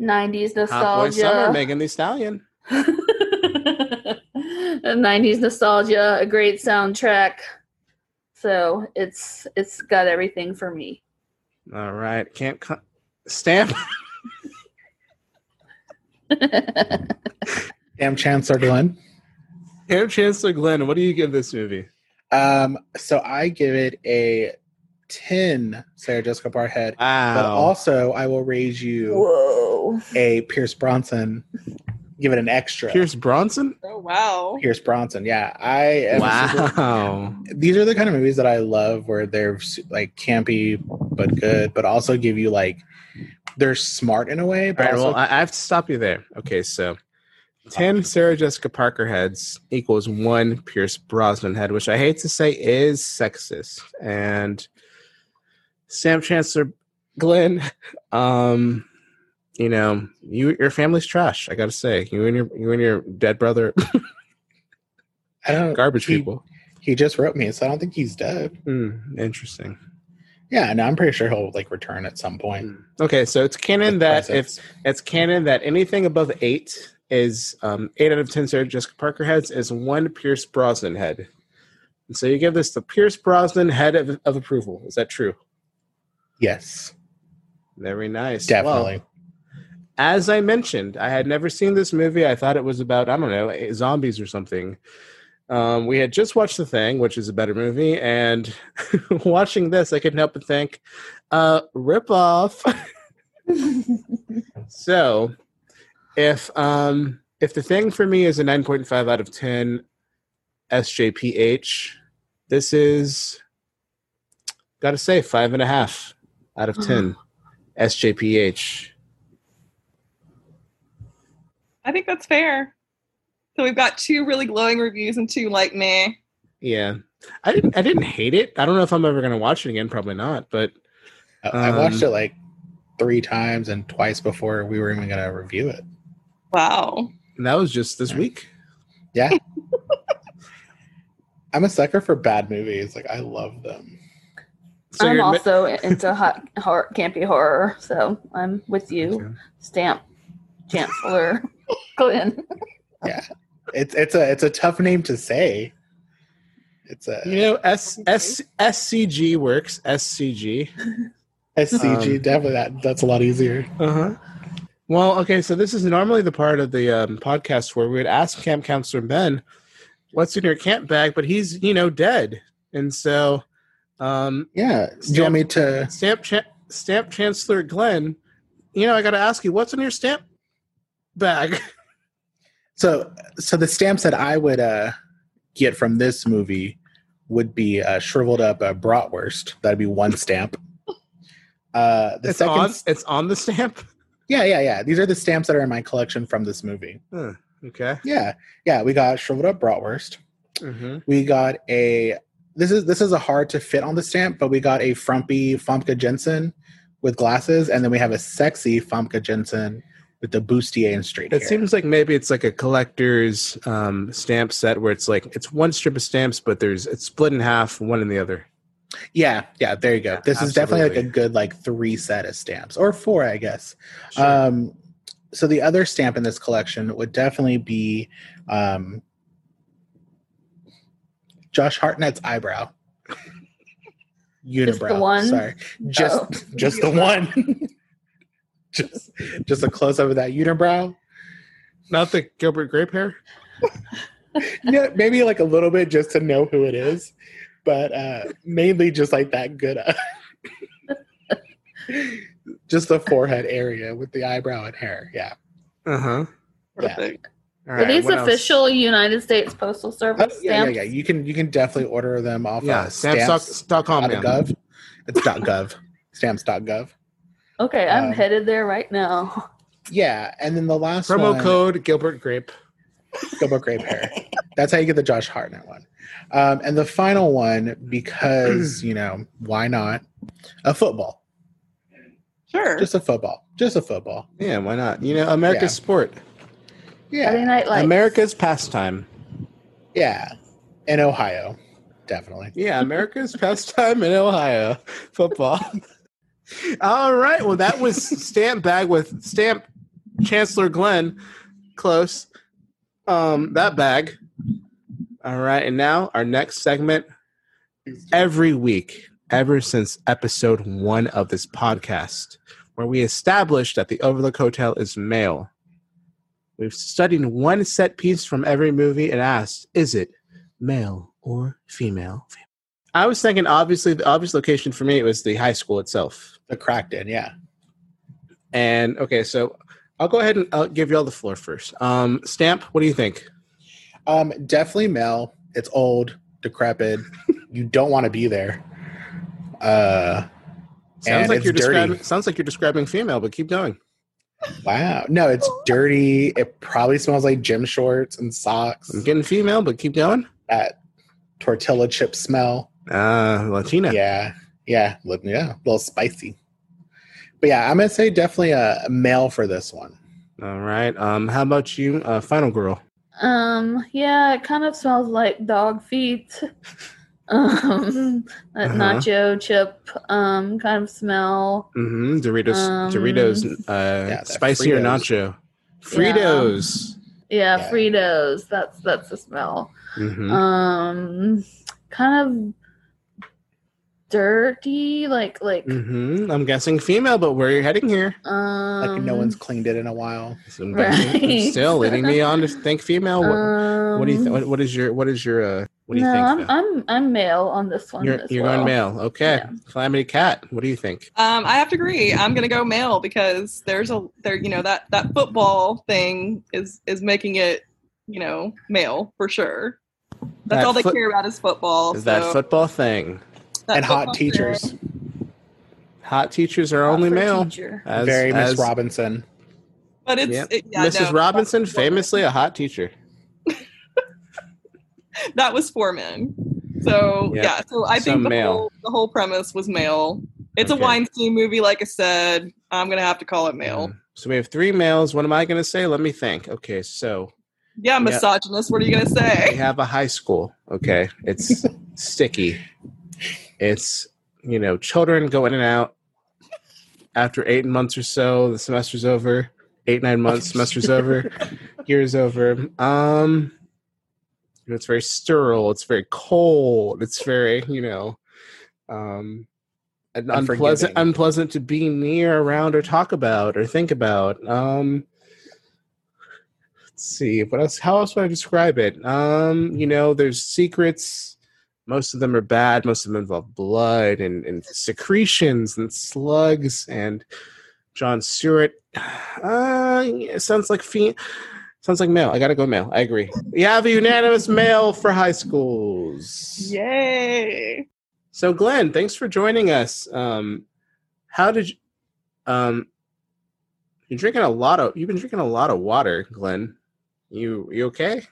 '90s Hot Boy Summer, nostalgia, Megan Thee Stallion. '90s nostalgia, a great soundtrack. So it's it's got everything for me. All right. Can't co- stamp. Damn Chancellor Glenn. Camp Chancellor Glenn, what do you give this movie? Um, so I give it a 10 Sarah Jessica Parkhead. Wow. But also I will raise you Whoa. a Pierce Brosnan. Give it an extra. Pierce Brosnan? Oh wow. Pierce Brosnan. Yeah. I am super- Wow. these are the kind of movies that I love where they're like campy but good, but also give you like they're smart in a way, but right, also well, I, I have to stop you there. Okay, so 10 Sarah Jessica Parker heads equals one Pierce Brosnan head, which I hate to say is sexist. And Sam Chancellor Glenn, um, you know, you your family's trash. I gotta say, you and your you and your dead brother, I don't garbage he, people. He just wrote me, so I don't think he's dead. Hmm, interesting. Yeah, and I'm pretty sure he'll like return at some point. Hmm. Okay, so it's canon that if it's canon that anything above eight is um, eight out of ten Sarah Jessica Parker heads is one Pierce Brosnan head. And so you give this the Pierce Brosnan head of, of approval. Is that true? yes, Very nice. definitely. Well, as I mentioned, I had never seen this movie. I thought it was about I don't know eh, zombies or something. Um, we had just watched The Thing, which is a better movie, and watching this, I couldn't help but think, uh, rip off. So, if um if the thing for me is a nine point five out of ten SJPH, this is got to say five and a half out of ten SJPH. I think that's fair. So we've got two really glowing reviews and two like meh. Yeah, I didn't I didn't hate it. I don't know if I'm ever gonna watch it again. Probably not. But I- I watched Um, it like three times and twice before we were even gonna review it. Wow. that was just this week. Yeah. I'm a sucker for bad movies. Like I love them. So I'm you're admi- also into hot, horror, campy horror, so I'm with you. Okay. Stamp Chancellor Glenn. Yeah, it's it's a it's a tough name to say. It's a You know, S S SCG works. SCG. SCG. um, definitely that that's a lot easier. Uh huh. Well, okay, so this is normally the part of the um, podcast where we would ask Camp Counselor Ben, "What's in your camp bag?" But he's, you know, dead, and so um, Yeah. Do you want me to? Stamp Cha- Stamp Chancellor Glenn, you know, I got to ask you, what's in your stamp bag? So so the stamps that I would uh get from this movie would be uh, shriveled up uh, bratwurst. That'd be one stamp. Uh, the it's second, on. It's on the stamp. Yeah, yeah, yeah. These are the stamps that are in my collection from this movie. Huh, okay. Yeah, yeah. We got shriveled up bratwurst. Mm-hmm. We got a. This is this is a hard to fit on the stamp, but we got a frumpy Famke Janssen with glasses, and then we have a sexy Famke Janssen with the bustier and straight It hair. seems like maybe it's like a collector's um, stamp set where it's like it's one strip of stamps, but there's it's split in half, one in the other. Yeah, yeah. There you go. Yeah, this is definitely like a good like three set of stamps or four, I guess. Sure. Um, so the other stamp in this collection would definitely be um, Josh Hartnett's eyebrow. Unibrow. the one? Sorry, just Oh. just the one. just just a close up of that unibrow. Not the Gilbert Grape hair. Yeah, maybe like a little bit just to know who it is, but uh, mainly just like that good. Uh, just the forehead area with the eyebrow and hair. Yeah. Uh huh. Yeah. Perfect. Are these official United States Postal Oh, Service yeah, yeah, stamps? yeah. You can you can definitely order them off Yeah, uh, stamps.com. stamps.gov. man. It's .gov. Stamps.gov. Okay, I'm Um, headed there right now. Yeah, and then the last Promo one, code Gilbert Grape. Gilbert Grape Hair. That's how you get the Josh Hartnett one. Um, and the final one, because you know why not? A football, Sure. just a football, just a football. Yeah, why not? You know, America's Yeah. sport, Friday Yeah, Night Lights. America's pastime. yeah. In Ohio, definitely. Yeah, America's pastime in Ohio, football. All right, well, that was stamp bag with stamp Chancellor Glenn. Close. Um, that bag. All right, and now our next segment. Every week, ever since episode one of this podcast, where we established that the Overlook Hotel is male, We've studied one set piece from every movie and asked, is it male or female? I was thinking, obviously, the obvious location for me was the high school itself. The Cracked In, yeah. And okay, so I'll go ahead and I'll give you all the floor first. Um, Stamp, what do you think? Um, definitely male. It's old, decrepit. you don't want to be there. Uh, Sounds And like it's you're dirty. describing. Sounds like you're describing female, but keep going. wow. No, it's dirty. It probably smells like gym shorts and socks. I'm getting female, but keep going. That tortilla chip smell. Uh, Latina. Yeah, yeah, yeah, a little spicy. But yeah, I'm gonna say definitely a a male for this one. All right. Um, how about you, uh, Final Girl? Um, yeah, it kind of smells like dog feet. Um, that Uh-huh. nacho chip um kind of smell. Mm-hmm. Doritos. Um, Doritos. Uh, that spicy or Fritos. nacho? Fritos. Yeah, Yeah. Fritos. That's that's the smell. Mm-hmm. Um, kind of dirty, like like mm-hmm. I'm guessing female, but where you're you heading here? um, Like no one's cleaned it in a while. So I'm Right. Still leading me on to think female. What, what do you? Th- um, what, what is your? What is your? Uh, what do you no, think? I'm, though? I'm I'm male on this one. you're as you're well. going male. Okay. Yeah. Calamity Cat. What do you think? Um, I have to agree. I'm gonna go male because there's a there you know that that football thing is is making it you know male for sure. That's That all they foot- care about is football. Is that football thing? That and hot football teachers. thing. Hot teachers are Hot only male. teacher. As, Very Miss as- Robinson. But it's Yep. it, yeah, Mrs. no, Robinson, that's famously a hot teacher. that was for men. So Yep. yeah, so I So think the male. whole the whole premise was male. It's Okay. a Weinstein movie, like I said. I'm gonna have to call it male. Mm. So we have three males. What am I going to say? Let me think. Okay, so Yeah, misogynist. What are you gonna say? we say? have a high school. Okay, it's sticky. It's you know children go in and out. After eight months or so, the semester's over. Eight nine months, semester's over. Year's over. Um, it's very sterile. It's very cold. It's very you know, um, unpleasant. Unpleasant to be near, around, or talk about, or think about. Um, let's see what else how else would i describe it um you know there's secrets most of them are bad. Most of them involve blood and, and secretions and slugs and jon stewart. Uh yeah, sounds like fe- sounds like male i gotta go male i agree. We have a unanimous male for high schools. Yay! so glenn thanks for joining us. Um how did you um you're drinking a lot of you've been drinking a lot of water glenn. You you okay?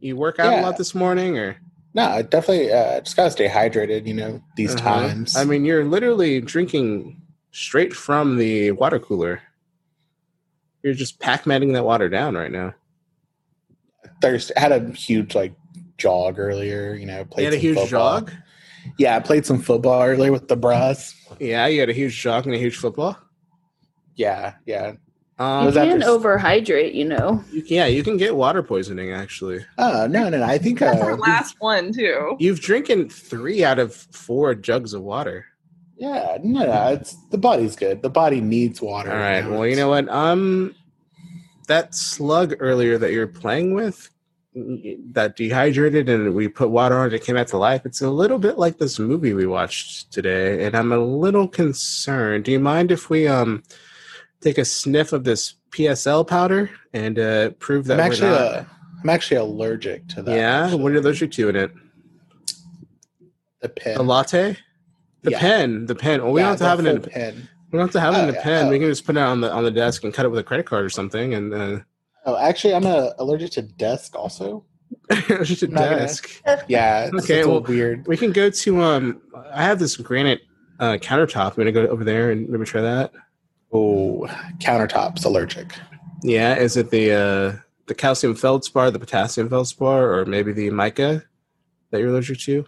You work out a lot this morning or No, I definitely uh, just gotta stay hydrated. You know these Uh-huh. times. i mean you're literally drinking straight from the water cooler you're just pac-manning that water down right now Thursday had a huge like jog earlier. You know, you played had a huge football. jog Yeah, I played some football earlier with the bras. yeah you had a huge jog and a huge football Yeah, yeah. Um, You can this- overhydrate, you know. you, yeah you can get water poisoning actually Oh no, no, no. I think That's our uh, last one too. you've drinking three out of four jugs of water yeah, no, no. It's the body's good. The body needs water. All right. Well, you know what? Um, that slug earlier that you're playing with, that dehydrated and we put water on it, it came back to life. It's a little bit like this movie we watched today, and I'm a little concerned. Do you mind if we um take a sniff of this PSL powder and uh, prove that I'm we're actually not? uh, I'm actually allergic to that. yeah. actually. What are those two in it? The pen. A latte. The Yeah. pen, the pen. Well, we Yeah, don't have to have it in. full pen. We don't have to have it Oh, in a yeah. pen. Oh. We can just put it on the on the desk and cut it with a credit card or something, and uh, Oh, actually, I'm uh, allergic to desk also. it's just a Not gonna- desk. Yeah, it's, Okay, it's a well- weird. We can go to um. I have this granite uh, countertop. I'm gonna go over there and maybe try that. Oh, countertops allergic. Yeah, is it the uh the calcium feldspar, the potassium feldspar, or maybe the mica that you're allergic to?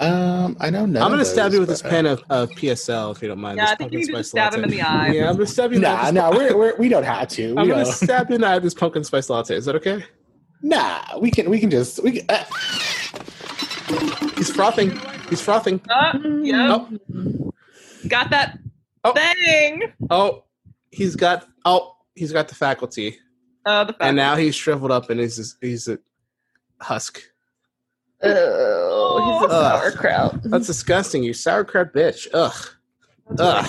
Um, I don't know none I'm gonna of stab you with this uh, pen of, of PSL if you don't mind. Yeah, this I think you pumpkin need to just spice stab him in latte. the eye. Yeah, I'm gonna stab you. in the Nah, with nah, we're, we're, we don't have to. We I'm gonna stab you in the eye with this pumpkin spice latte. Is that okay? Nah, we can we can just we can, uh, He's frothing. He's frothing. Uh, yeah, Oh, got that Oh. thing. oh, he's got. Oh, he's got the faculty. Uh, the and now he's shriveled up and he's he's a husk. Oh, he's a Ugh. sauerkraut. That's disgusting. You sauerkraut bitch. Ugh. Ugh.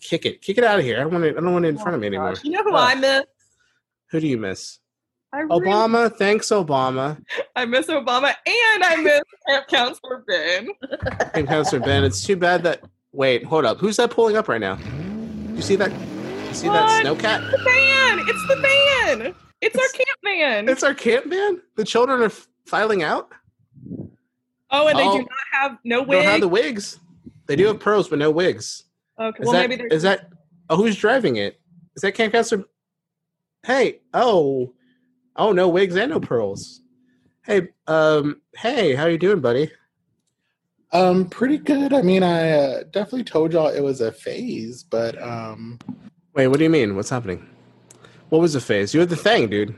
Kick it. Kick it out of here. I don't want it. I don't want it in front of me anymore. You know who Ugh. I miss? Who do you miss? I really- Obama. Thanks, Obama. I miss Obama, and I miss Camp Counselor Ben. Hey, Counselor Ben. It's too bad that. Wait, hold up. Who's that pulling up right now? You see that? You see that What? snowcat? The van. It's the van. It's our camp van. It's our camp van. The children are f- filing out. oh, and they Oh. do not have no They don't have the wigs. They do have pearls, but no wigs. okay, Is well that, maybe there's is that? Oh, who's driving it? Is that Camp Counselor? Hey, oh, oh, no wigs and no pearls. Hey, um, hey, how you doing, buddy? Um, pretty good. I mean, I uh, definitely told y'all it was a phase, but um, Wait, what do you mean? What's happening? What was the phase? You had the thing, dude.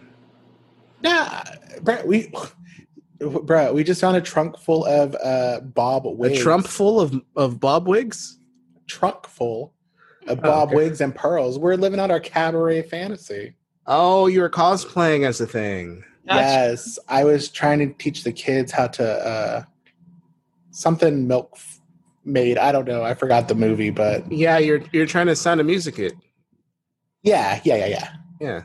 nah, Brett, we, Brett, we just found a trunk full of uh Bob wigs. A trunk full of of bob wigs. trunk full of Oh, Bob okay. wigs and pearls. We're living out our cabaret fantasy. Oh, you were cosplaying as the thing. Gotcha. Yes, I was trying to teach the kids how to uh something milk made. I don't know. I forgot the movie, but Yeah, you're you're trying to sound a music it. yeah, yeah, yeah, yeah. Yeah,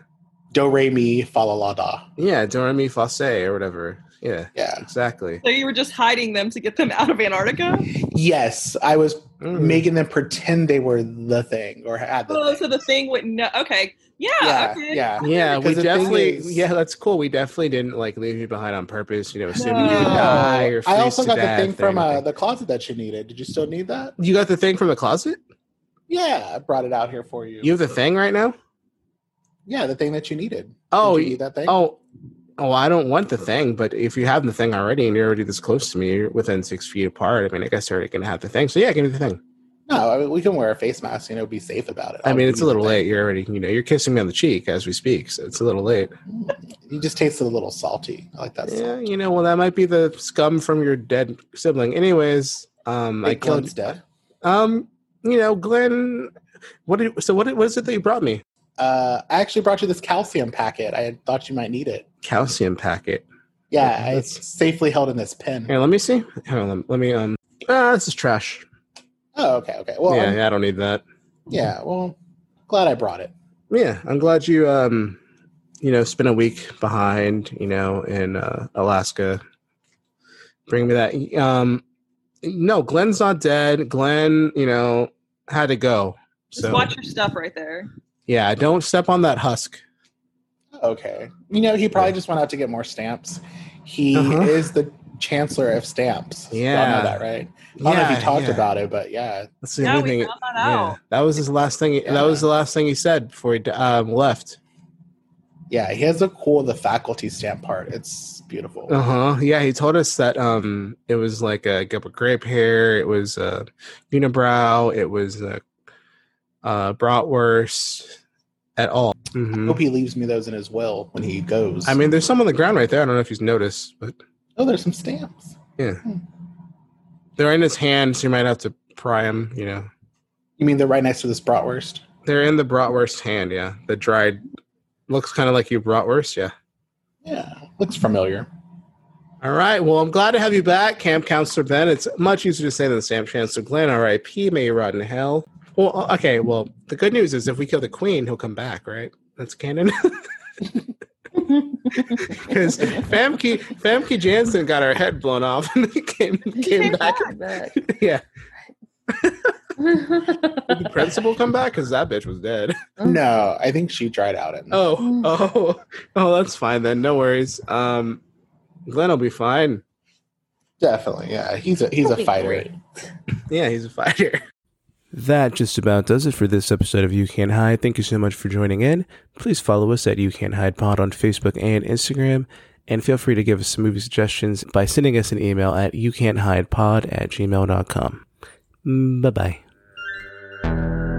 Do re mi fa la la da. yeah, do re mi fa se or whatever. Yeah, Yeah. exactly. So you were just hiding them to get them out of Antarctica? Yes, I was Mm. making them pretend they were the thing or had the Oh, thing. so the thing wouldn't know. Okay. Yeah. yeah, okay. yeah. Yeah, we Because the thing definitely. is- yeah, that's cool. We definitely didn't like leave you behind on purpose. You know, assuming you No. would die or I also got the thing from uh, the closet that you needed. Did you still need that? You got the thing from the closet. Yeah, I brought it out here for you. You have the thing right now. yeah, the thing that you needed. Oh, Did you need that thing? Oh, oh, I don't want the thing. But if you have the thing already and you're already this close to me, you're within six feet apart. I mean, I guess you're already gonna have the thing. So yeah, give me the thing. no, I mean, we can wear a face mask. You know, be safe about it. I I'll mean, it's a little late. You're already, you know, you're kissing me on the cheek as we speak. So it's a little late. You just tasted a little salty. I like that. Yeah, you know, well, that might be the scum from your dead sibling. Anyways, um, I Wait, killed. Glenn's dead. Um, you know, Glenn. What did so? What, what is it that you brought me? Uh, I actually brought you this calcium packet. I thought you might need it. Calcium packet. Yeah, That's- it's safely held in this pen. Here, let me see. Hang on, let me. Um, ah, this is trash. Oh, okay, okay. Well, yeah, yeah, yeah, I don't need that. yeah. Well, glad I brought it. Yeah, I'm glad you um, you know, spent a week behind, you know, in uh, Alaska. Bring me that. Um, no, Glenn's not dead. Glenn, you know, had to go. Just watch your stuff right there. yeah, don't step on that husk. Okay. You know, he probably just went out to get more stamps. He Uh-huh. is the chancellor of stamps. Y'all Yeah. know that, right? I don't know if Yeah, he talked yeah. about it, but yeah. That's the Yeah, only thing. that yeah, that was his last thing. Yeah. That was the last thing he said before he um, left. Yeah, he has a cool the faculty stamp part. It's beautiful. Uh huh. Yeah, he told us that um, it was like a cup of grape hair. It was a unibrow. It was a uh, bratwurst. At all. Mhm. Hope he leaves me those in as well when he goes. I mean, there's some on the ground right there. I don't know if he's noticed, but oh, there's some stamps. Yeah. They're in his hand, so you might have to pry them. You know, You mean they're right next to this bratwurst? they're in the bratwurst hand. Yeah, the dried looks kind of like you bratwurst. Yeah. Yeah, looks familiar. All right. Well, I'm glad to have you back, Camp Counselor Ben. It's much easier to say than Stamp Chancellor Glenn. R.I.P. May you rot in hell. Well, okay. Well, the good news is if we kill the Queen, he'll come back, right? That's canon. Because Famke Famke Janssen got her head blown off and he came came back. Yeah. Did the principal come back? Because that bitch was dead. No, I think she tried out. And Oh, oh, oh, that's fine then. No worries. Um, Glenn will be fine. definitely, yeah. He's a he's a fighter. Yeah, he's a fighter. That just about does it for this episode of You Can't Hide. Thank you so much for joining in. Please follow us at You Can't Hide Pod on Facebook and Instagram. And feel free to give us some movie suggestions by sending us an email at youcan'thidepod at gmail.com. Bye bye.